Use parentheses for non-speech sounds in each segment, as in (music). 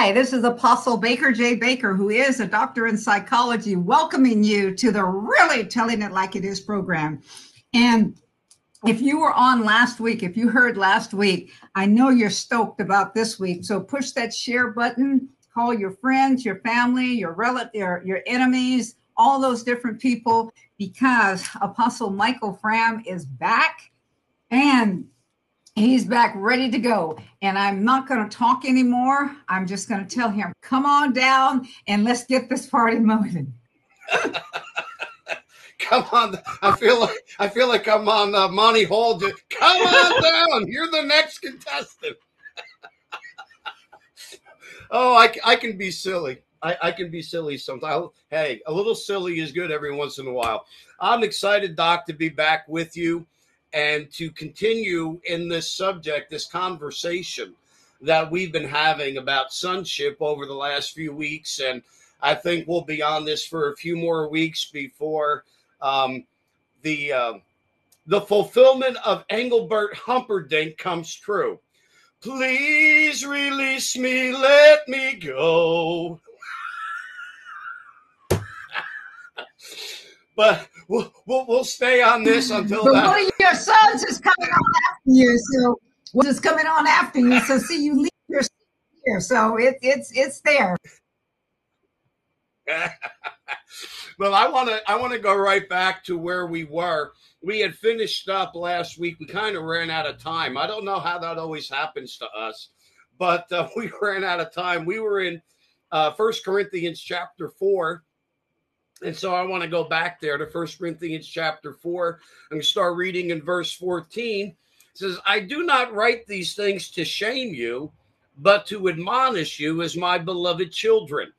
Hi, this is Apostle Baker J. Baker, who is a doctor in psychology, welcoming you to the Really Telling It Like It Is program. And if you were on last week, if you heard last week, I know you're stoked about this week. So push that share button, call your friends, your family, your relative, your, your enemies, all those different people, because Apostle Michael Fram is back and he's back ready to go. And I'm not going to talk anymore. I'm just going to tell him, come on down and let's get this party moving. (laughs) come on. I feel like I feel like I'm on uh, Monty Hall. Just, come on down. You're the next contestant. (laughs) oh, I, I can be silly. I, I can be silly sometimes. Hey, a little silly is good every once in a while. I'm excited, Doc, to be back with you and to continue in this subject, this conversation that we've been having about sonship over the last few weeks. And I think we'll be on this for a few more weeks before um, the uh, the fulfillment of Engelbert Humperdinck comes true. Please release me, let me go. (laughs) but we'll, we'll, we'll stay on this until but that. one of your sons is coming on after you, so what is coming on after you? So see, you leave your here, so it, it's it's there. (laughs) well, I want to I want to go right back to where we were. We had finished up last week. We kind of ran out of time. I don't know how that always happens to us, but uh, (laughs) we ran out of time. We were in uh, First Corinthians chapter four and so I want to go back there to First Corinthians chapter 4. I'm going to start reading in verse 14. It says, I do not write these things to shame you, but to admonish you as my beloved children.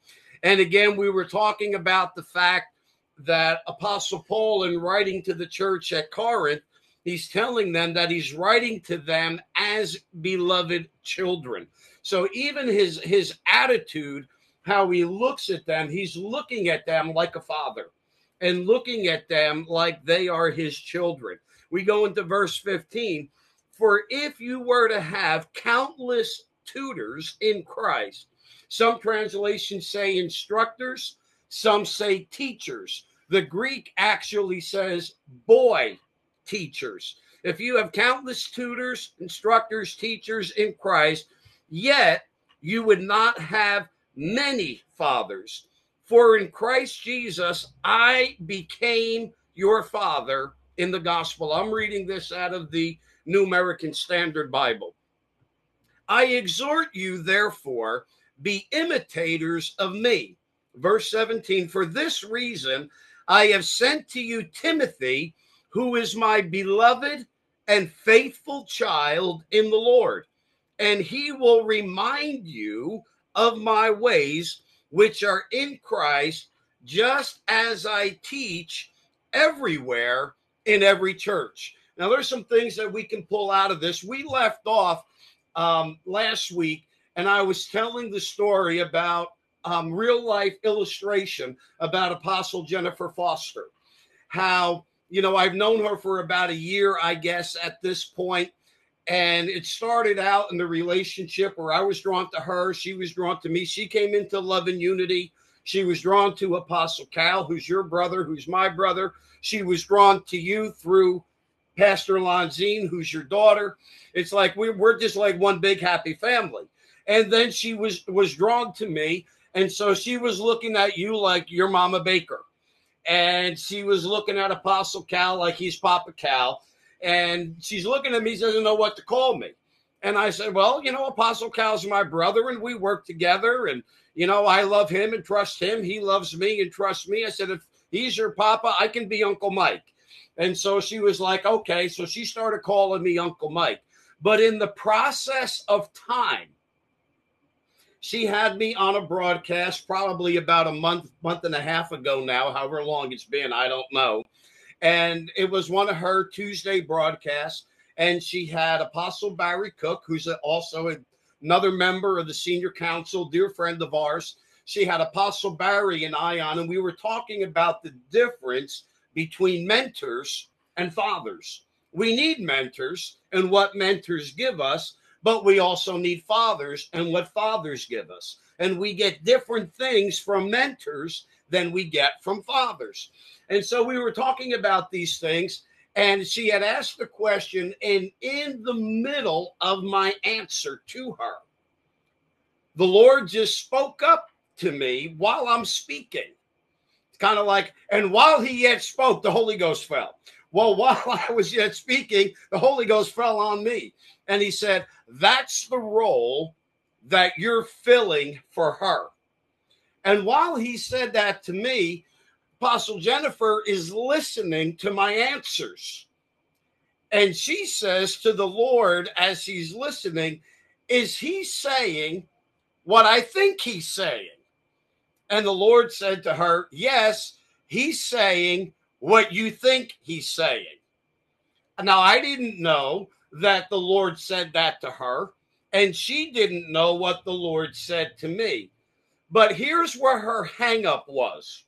And again, we were talking about the fact that Apostle Paul, in writing to the church at Corinth, he's telling them that he's writing to them as beloved children. So even his his attitude how he looks at them. He's looking at them like a father and looking at them like they are his children. We go into verse 15. For if you were to have countless tutors in Christ, some translations say instructors, some say teachers. The Greek actually says boy teachers. If you have countless tutors, instructors, teachers in Christ, yet you would not have many fathers. For in Christ Jesus, I became your father in the gospel. I'm reading this out of the New American Standard Bible. I exhort you, therefore, be imitators of me. Verse 17, for this reason I have sent to you Timothy, who is my beloved and faithful child in the Lord. And he will remind you of my ways, which are in Christ, just as I teach everywhere in every church. Now, there's some things that we can pull out of this. We left off um, last week, and I was telling the story about um, real life illustration about Apostle Jennifer Foster. How, you know, I've known her for about a year, I guess, at this point, and it started out in the relationship where I was drawn to her, she was drawn to me. She came into love and unity. She was drawn to Apostle Cal, who's your brother, who's my brother. She was drawn to you through Pastor Lanzine, who's your daughter. It's like we're, we're just like one big happy family. And then she was was drawn to me, and so she was looking at you like your Mama Baker, and she was looking at Apostle Cal like he's Papa Cal and she's looking at me, she doesn't know what to call me. And I said, Well, you know, Apostle Cal's my brother, and we work together. And, you know, I love him and trust him. He loves me and trusts me. I said, If he's your papa, I can be Uncle Mike. And so she was like, Okay. So she started calling me Uncle Mike. But in the process of time, she had me on a broadcast probably about a month, month and a half ago now, however long it's been, I don't know and it was one of her Tuesday broadcasts. And she had Apostle Barry Cook, who's also another member of the senior council, dear friend of ours. She had Apostle Barry and I on, and we were talking about the difference between mentors and fathers. We need mentors and what mentors give us, but we also need fathers and what fathers give us. And we get different things from mentors than we get from fathers. And so we were talking about these things, and she had asked the question, and in the middle of my answer to her, the Lord just spoke up to me while I'm speaking. It's kind of like, and while he yet spoke, the Holy Ghost fell. Well, (laughs) while I was yet speaking, the Holy Ghost fell on me. And he said, That's the role that you're filling for her. And while he said that to me, Apostle Jennifer is listening to my answers. And she says to the Lord as he's listening, Is he saying what I think he's saying? And the Lord said to her, Yes, he's saying what you think he's saying. Now, I didn't know that the Lord said that to her, and she didn't know what the Lord said to me. But here's where her hangup was.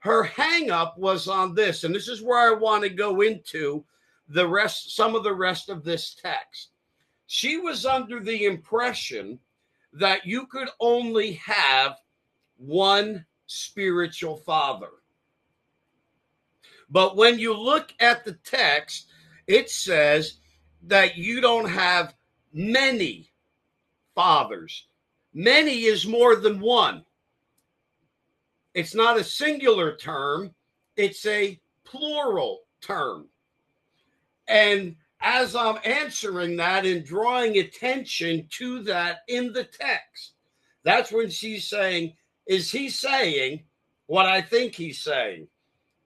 Her hangup was on this, and this is where I want to go into the rest, some of the rest of this text. She was under the impression that you could only have one spiritual father. But when you look at the text, it says that you don't have many fathers. Many is more than one. It's not a singular term, it's a plural term. And as I'm answering that and drawing attention to that in the text, that's when she's saying, Is he saying what I think he's saying?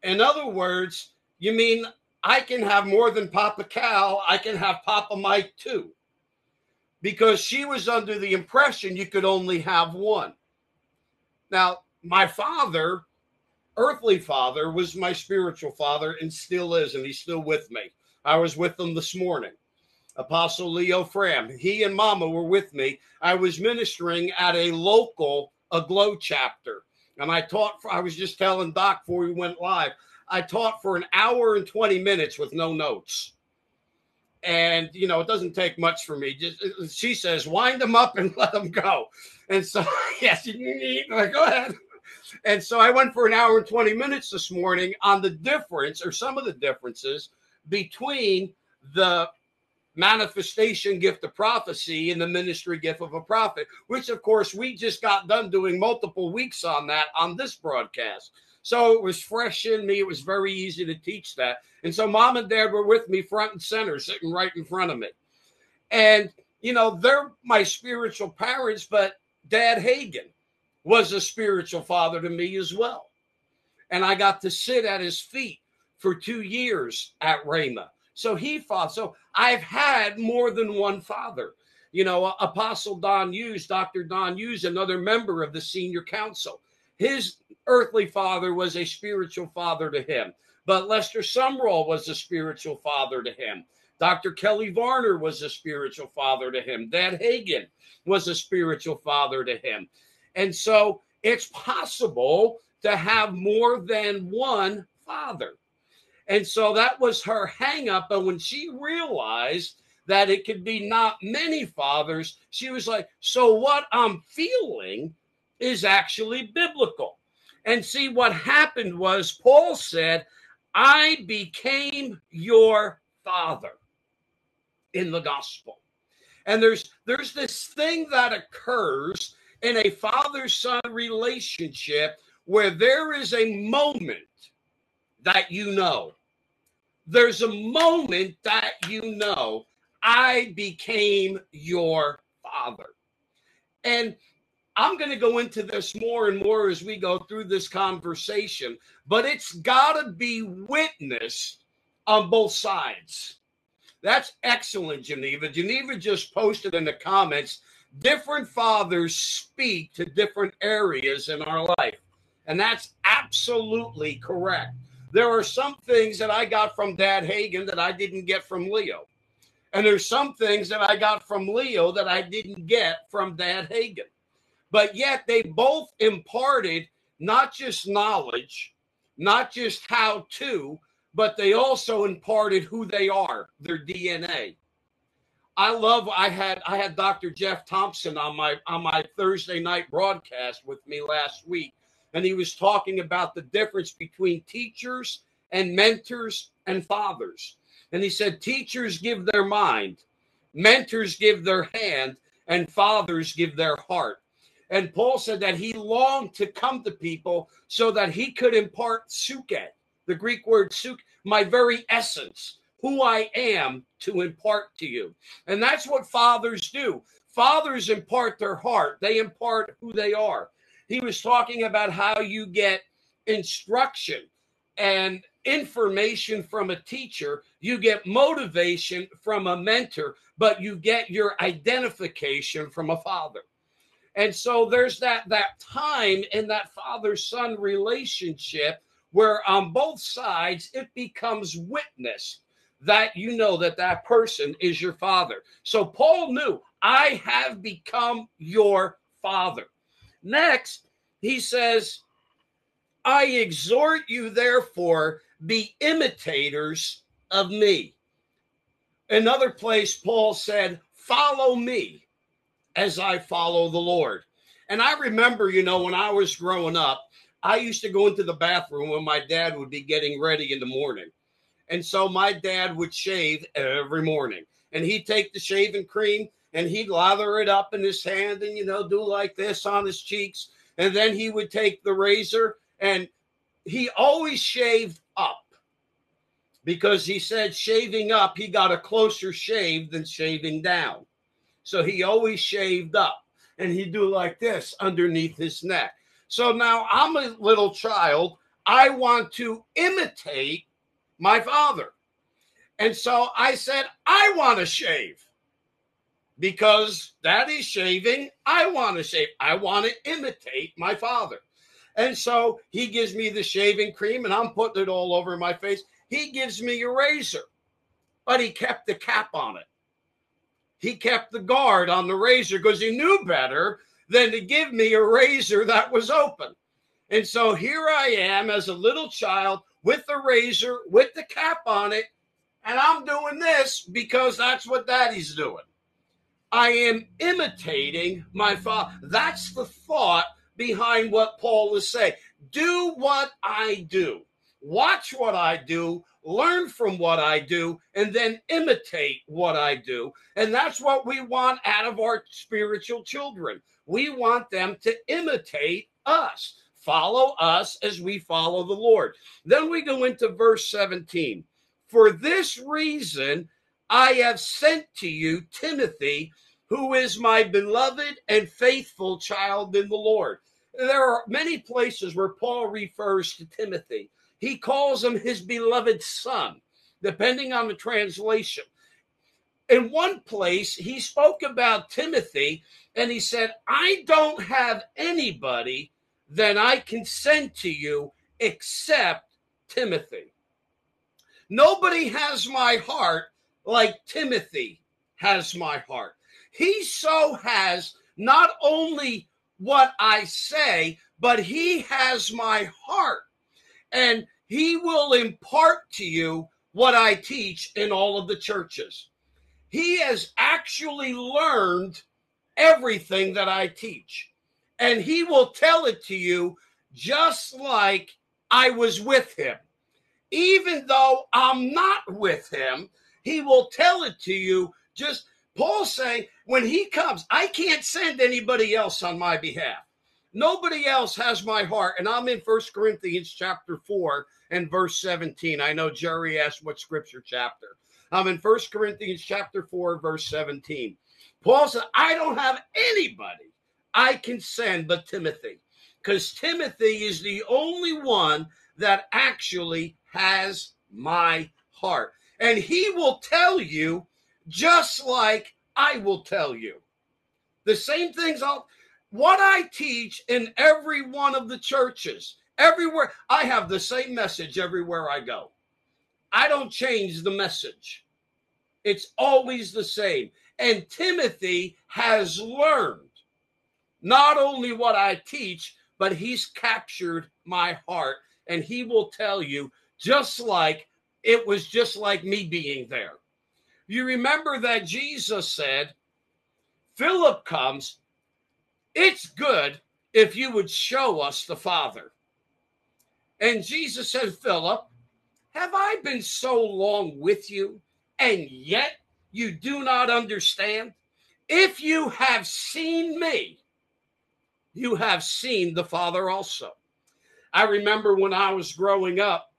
In other words, you mean I can have more than Papa Cal, I can have Papa Mike too. Because she was under the impression you could only have one. Now, my father, earthly father, was my spiritual father and still is, and he's still with me. I was with him this morning. Apostle Leo Fram. He and Mama were with me. I was ministering at a local Aglow chapter. And I taught, for, I was just telling Doc before we went live, I taught for an hour and 20 minutes with no notes. And, you know, it doesn't take much for me. Just She says, wind them up and (laughs) let them go. And so, (laughs) yes, like, go ahead. And so I went for an hour and 20 minutes this morning on the difference or some of the differences between the manifestation gift of prophecy and the ministry gift of a prophet, which of course we just got done doing multiple weeks on that on this broadcast. So it was fresh in me. It was very easy to teach that. And so mom and dad were with me front and center, sitting right in front of me. And, you know, they're my spiritual parents, but Dad Hagin was a spiritual father to me as well. And I got to sit at his feet for two years at Rhema. So he fought. So I've had more than one father. You know, Apostle Don Hughes, Dr. Don Hughes, another member of the senior council. His earthly father was a spiritual father to him, but Lester Sumrall was a spiritual father to him. Dr. Kelly Varner was a spiritual father to him. Dad Hagin was a spiritual father to him. And so it's possible to have more than one father. And so that was her hangup. But when she realized that it could be not many fathers, she was like, So what I'm feeling is actually biblical. And see, what happened was Paul said, I became your father in the gospel. And there's there's this thing that occurs in a father-son relationship where there is a moment that you know. There's a moment that you know I became your father. And I'm going to go into this more and more as we go through this conversation, but it's got to be witnessed on both sides. That's excellent, Geneva. Geneva just posted in the comments different fathers speak to different areas in our life. And that's absolutely correct. There are some things that I got from Dad Hagin that I didn't get from Leo. And there's some things that I got from Leo that I didn't get from Dad Hagin but yet they both imparted not just knowledge, not just how to, but they also imparted who they are, their DNA. I love I had I had Dr. Jeff Thompson on my on my Thursday night broadcast with me last week and he was talking about the difference between teachers and mentors and fathers. And he said teachers give their mind, mentors give their hand, and fathers give their heart. And Paul said that he longed to come to people so that he could impart psuche, the Greek word psuche, my very essence, who I am to impart to you. And that's what fathers do. Fathers impart their heart, they impart who they are. He was talking about how you get instruction and information from a teacher, you get motivation from a mentor, but you get your identification from a father. And so there's that that time in that father son relationship where on both sides it becomes witness that you know that that person is your father. So Paul knew, I have become your father. Next, he says, I exhort you, therefore, be imitators of me. Another place, Paul said, Follow me as I follow the Lord. And I remember, you know, when I was growing up, I used to go into the bathroom when my dad would be getting ready in the morning. And so my dad would shave every morning. And he'd take the shaving cream and he'd lather it up in his hand and, you know, do like this on his cheeks. And then he would take the razor and he always shaved up because he said shaving up, he got a closer shave than shaving down. So he always shaved up and he'd do like this underneath his neck. So now I'm a little child. I want to imitate my father. And so I said, I want to shave because daddy's shaving. I want to shave. I want to imitate my father. And so he gives me the shaving cream and I'm putting it all over my face. He gives me a razor, but he kept the cap on it. He kept the guard on the razor because he knew better than to give me a razor that was open. And so here I am as a little child with the razor, with the cap on it, and I'm doing this because that's what daddy's doing. I am imitating my father. That's the thought behind what Paul is saying. Do what I do, watch what I do, learn from what I do, and then imitate what I do. And that's what we want out of our spiritual children. We want them to imitate us, follow us as we follow the Lord. Then we go into verse 17. For this reason, I have sent to you Timothy, who is my beloved and faithful child in the Lord. There are many places where Paul refers to Timothy. He calls him his beloved son, depending on the translation. In one place, he spoke about Timothy and he said, I don't have anybody that I can send to you except Timothy. Nobody has my heart like Timothy has my heart. He so has not only what I say, but he has my heart and he will impart to you what I teach in all of the churches. He has actually learned everything that I teach, and he will tell it to you just like I was with him. Even though I'm not with him, he will tell it to you just Paul saying when he comes, I can't send anybody else on my behalf. Nobody else has my heart. And I'm in First Corinthians chapter 4 and verse 17. I know Jerry asked what scripture chapter. I'm in First Corinthians chapter 4, verse 17. Paul said, I don't have anybody I can send but Timothy, because Timothy is the only one that actually has my heart. And he will tell you just like I will tell you. The same things I'll what I teach in every one of the churches, everywhere, I have the same message everywhere I go. I don't change the message, it's always the same. And Timothy has learned not only what I teach, but he's captured my heart. And he will tell you, just like it was just like me being there. You remember that Jesus said, Philip comes, it's good if you would show us the Father. And Jesus said, Philip, have I been so long with you, and yet you do not understand? If you have seen me, you have seen the Father also. I remember when I was growing up,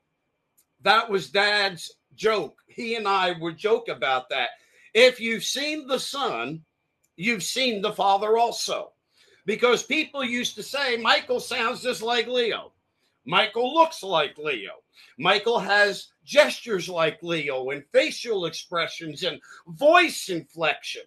that was dad's joke. He and I would joke about that. If you've seen the Son, you've seen the Father also. Because people used to say, Michael sounds just like Leo. Michael looks like Leo. Michael has gestures like Leo and facial expressions and voice inflection.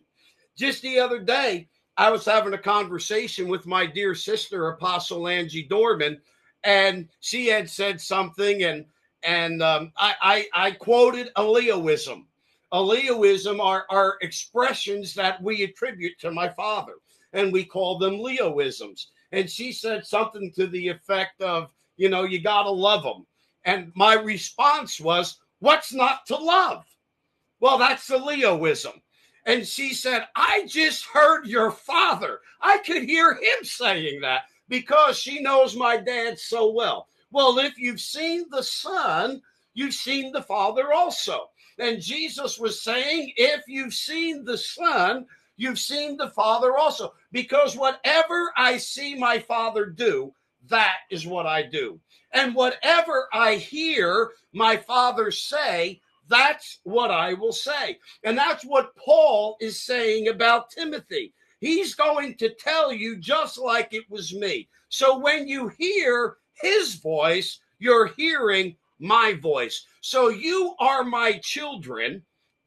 Just the other day, I was having a conversation with my dear sister, Apostle Angie Dorman, and she had said something, and and um, I, I, I quoted a Leoism. A Leoism are, are expressions that we attribute to my father, and we call them Leoisms. And she said something to the effect of, you know, you got to love them. And my response was, what's not to love? Well, that's the Leoism. And she said, I just heard your father. I could hear him saying that because she knows my dad so well. Well, if you've seen the Son, you've seen the Father also. And Jesus was saying, if you've seen the Son, you've seen the Father also. Because whatever I see my Father do, that is what I do. And whatever I hear my Father say, that's what I will say. And that's what Paul is saying about Timothy. He's going to tell you just like it was me. So when you hear his voice, you're hearing my voice. So you are my children.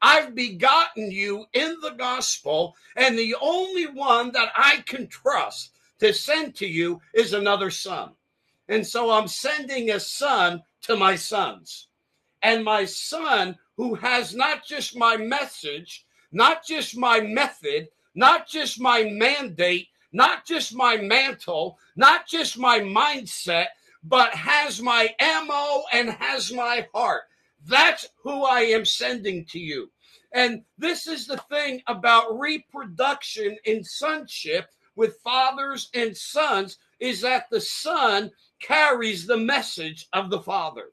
I've begotten you in the gospel, and the only one that I can trust to send to you is another son. And so I'm sending a son to my sons. And my son, who has not just my message, not just my method, not just my mandate, not just my mantle, not just my mindset, but has my MO and has my heart. That's who I am sending to you. And this is the thing about reproduction in sonship with fathers and sons is that the son carries the message of the father.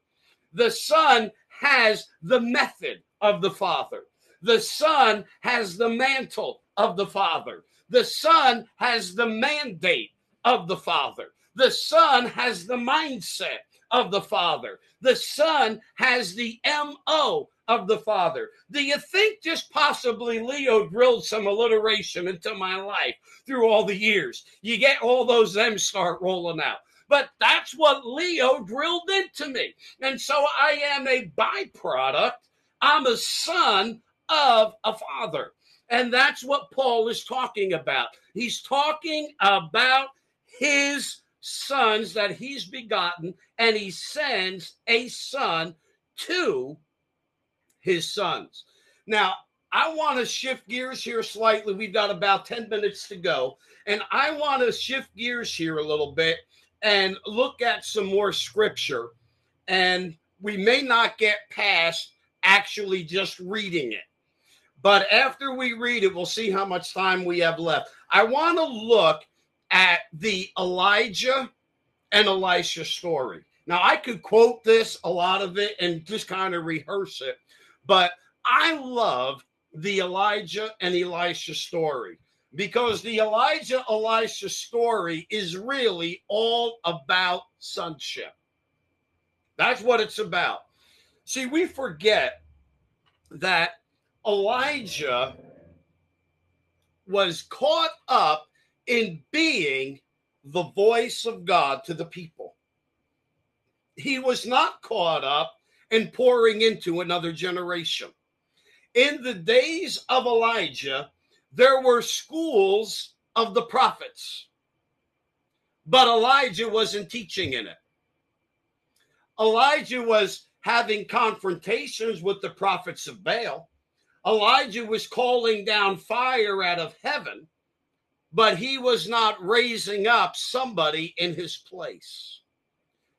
The son has the method of the father. The son has the mantle of the father. The son has the mandate of the father. The Son has the mindset of the Father. The Son has the MO of the Father. Do you think just possibly Leo drilled some alliteration into my life through all the years? You get all those M's start rolling out. But that's what Leo drilled into me. And so I am a byproduct. I'm a son of a father. And that's what Paul is talking about. He's talking about his sons that he's begotten, and he sends a son to his sons. Now, I want to shift gears here slightly. We've got about 10 minutes to go. And I want to shift gears here a little bit and look at some more scripture. And we may not get past actually just reading it. But after we read it, we'll see how much time we have left. I want to look at the Elijah and Elisha story. Now, I could quote this, a lot of it, and just kind of rehearse it, but I love the Elijah and Elisha story because the Elijah Elisha story is really all about sonship. That's what it's about. See, we forget that Elijah was caught up in being the voice of God to the people. He was not caught up in pouring into another generation. In the days of Elijah, there were schools of the prophets, but Elijah wasn't teaching in it. Elijah was having confrontations with the prophets of Baal. Elijah was calling down fire out of heaven but he was not raising up somebody in his place.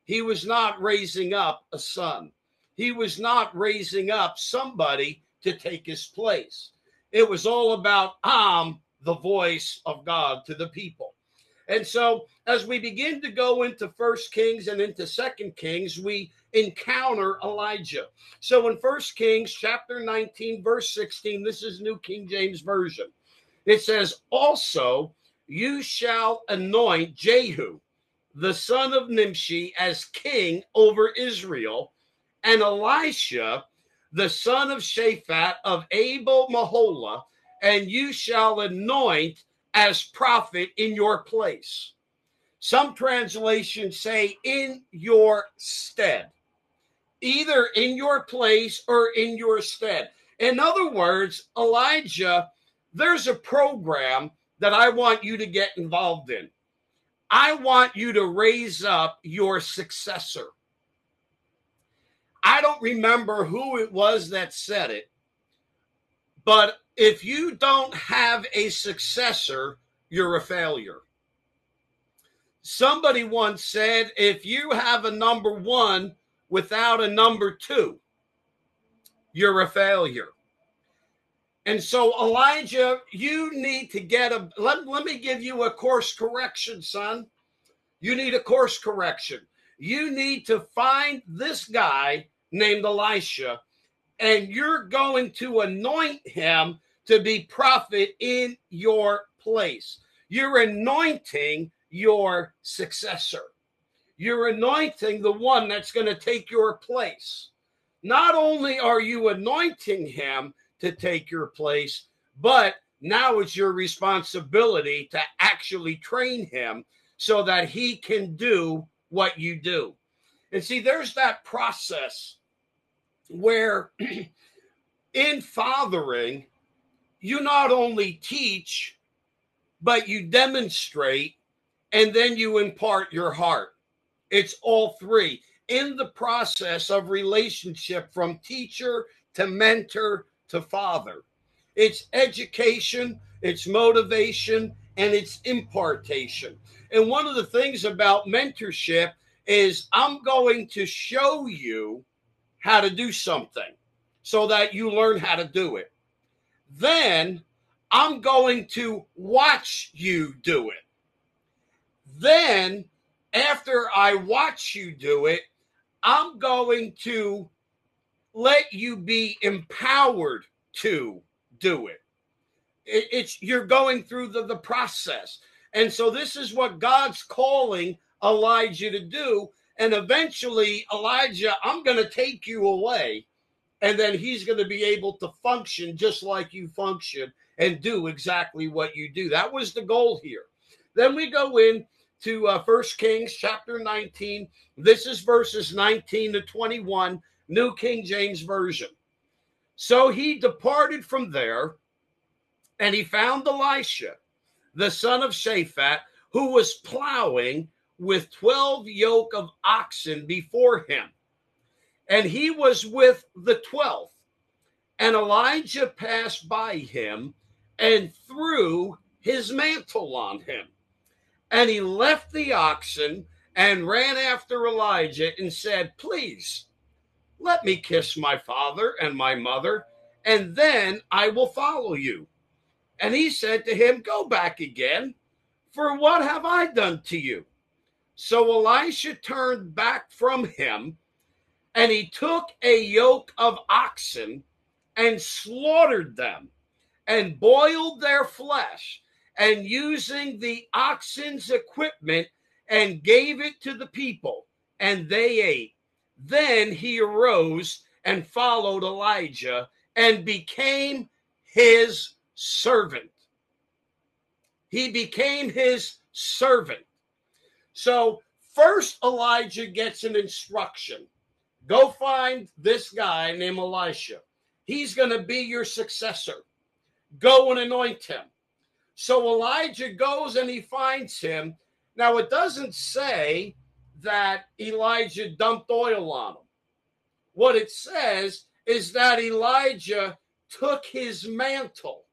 He was not raising up a son. He was not raising up somebody to take his place. It was all about I'm the voice of God to the people. And so as we begin to go into First Kings and into Second Kings, we encounter Elijah. So in First Kings chapter 19 verse 16, this is New King James version. It says, "Also you shall anoint Jehu, the son of Nimshi, as king over Israel, and Elisha, the son of Shaphat of Abel Meholah, and you shall anoint as prophet in your place. Some translations say in your stead, either in your place or in your stead. In other words, Elijah, there's a program that I want you to get involved in. I want you to raise up your successor. I don't remember who it was that said it, but if you don't have a successor, you're a failure. Somebody once said if you have a number one without a number two, you're a failure. And so, Elijah, you need to get a let, let me give you a course correction, son. You need a course correction. You need to find this guy named Elisha and you're going to anoint him to be prophet in your place. You're anointing your successor. You're anointing the one that's going to take your place. Not only are you anointing him to take your place, but now it's your responsibility to actually train him so that he can do what you do. And see, there's that process where (clears throat) in fathering, you not only teach, but you demonstrate and then you impart your heart. It's all three in the process of relationship from teacher to mentor to father. It's education, it's motivation, and it's impartation. And one of the things about mentorship is I'm going to show you how to do something so that you learn how to do it. Then I'm going to watch you do it. Then, after I watch you do it, I'm going to let you be empowered to do it. it it's you're going through the, the process. And so this is what God's calling Elijah to do and eventually, Elijah, I'm going to take you away. And then he's going to be able to function just like you function and do exactly what you do. That was the goal here. Then we go in to uh, Kings chapter 19. This is verses 19 to 21, New King James Version. So he departed from there and he found Elisha, the son of Shaphat, who was plowing with 12 yoke of oxen before him. And he was with the 12th. And Elijah passed by him and threw his mantle on him. And he left the oxen and ran after Elijah and said, Please, let me kiss my father and my mother, and then I will follow you. And he said to him, Go back again, for what have I done to you? So Elisha turned back from him, and he took a yoke of oxen and slaughtered them and boiled their flesh, and using the oxen's equipment, and gave it to the people, and they ate. Then he arose and followed Elijah and became his servant. He became his servant. So first, Elijah gets an instruction go find this guy named Elisha. He's going to be your successor. Go and anoint him. So Elijah goes and he finds him. Now, it doesn't say that Elijah dumped oil on him. What it says is that Elijah took his mantle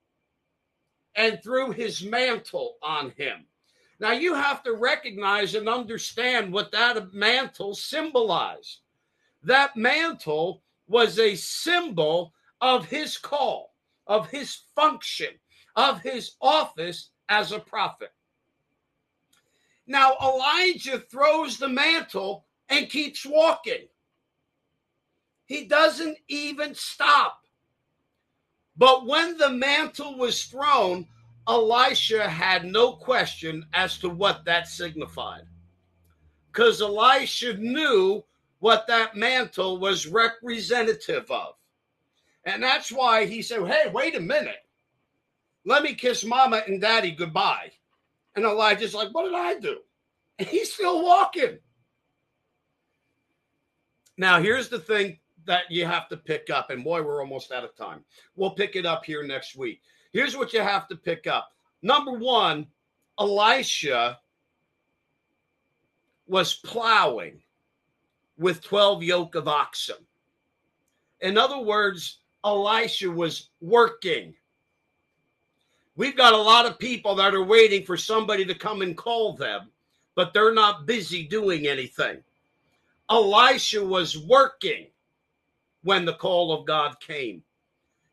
and threw his mantle on him. Now you have to recognize and understand what that mantle symbolized. That mantle was a symbol of his call, of his function, of his office as a prophet. Now, Elijah throws the mantle and keeps walking. He doesn't even stop. But when the mantle was thrown, Elisha had no question as to what that signified. Because Elisha knew what that mantle was representative of. And that's why he said, Hey, wait a minute. Let me kiss mama and daddy goodbye. And Elijah's like, What did I do? And he's still walking. Now, here's the thing that you have to pick up. And boy, we're almost out of time. We'll pick it up here next week. Here's what you have to pick up. Number one, Elisha was plowing with 12 yoke of oxen. In other words, Elisha was working. We've got a lot of people that are waiting for somebody to come and call them, but they're not busy doing anything. Elisha was working when the call of God came.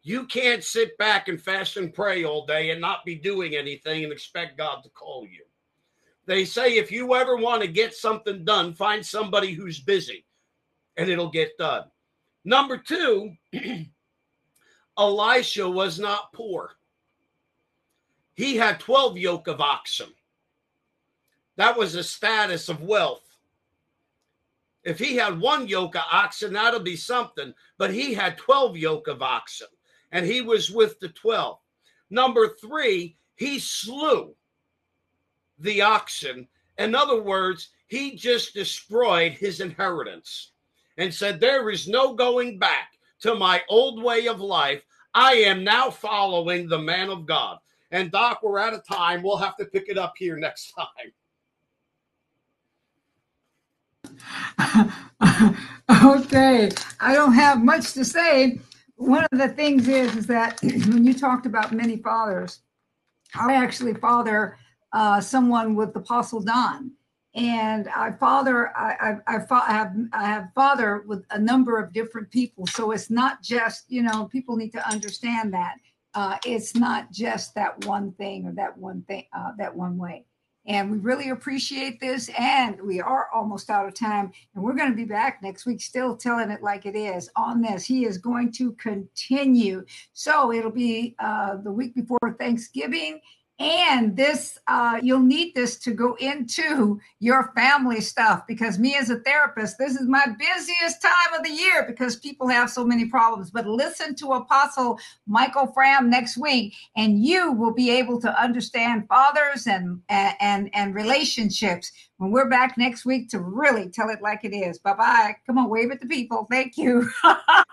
You can't sit back and fast and pray all day and not be doing anything and expect God to call you. They say if you ever want to get something done, find somebody who's busy and it'll get done. Number two, (clears throat) Elisha was not poor. He had 12 yoke of oxen. That was a status of wealth. If he had one yoke of oxen, that'll be something. But he had 12 yoke of oxen and he was with the 12. Number three, he slew the oxen. In other words, he just destroyed his inheritance and said, There is no going back to my old way of life. I am now following the man of God. And Doc, we're out of time. We'll have to pick it up here next (laughs) time. (laughs) okay. I don't have much to say one of the things is is that (clears throat) when you talked about many fathers, I actually father uh, someone with Apostle Don, and I father I, I, I, I have I have father with a number of different people. So it's not just you know people need to understand that uh, it's not just that one thing or that one thing uh, that one way. And we really appreciate this. And we are almost out of time. And we're going to be back next week, still telling it like it is on this. He is going to continue. So it'll be uh, the week before Thanksgiving. And this, uh, you'll need this to go into your family stuff because me as a therapist, this is my busiest time of the year because people have so many problems. But listen to Apostle Michael Fram next week, and you will be able to understand fathers and and and relationships when we're back next week to really tell it like it is. Bye bye. Come on, wave at the people. Thank you. (laughs)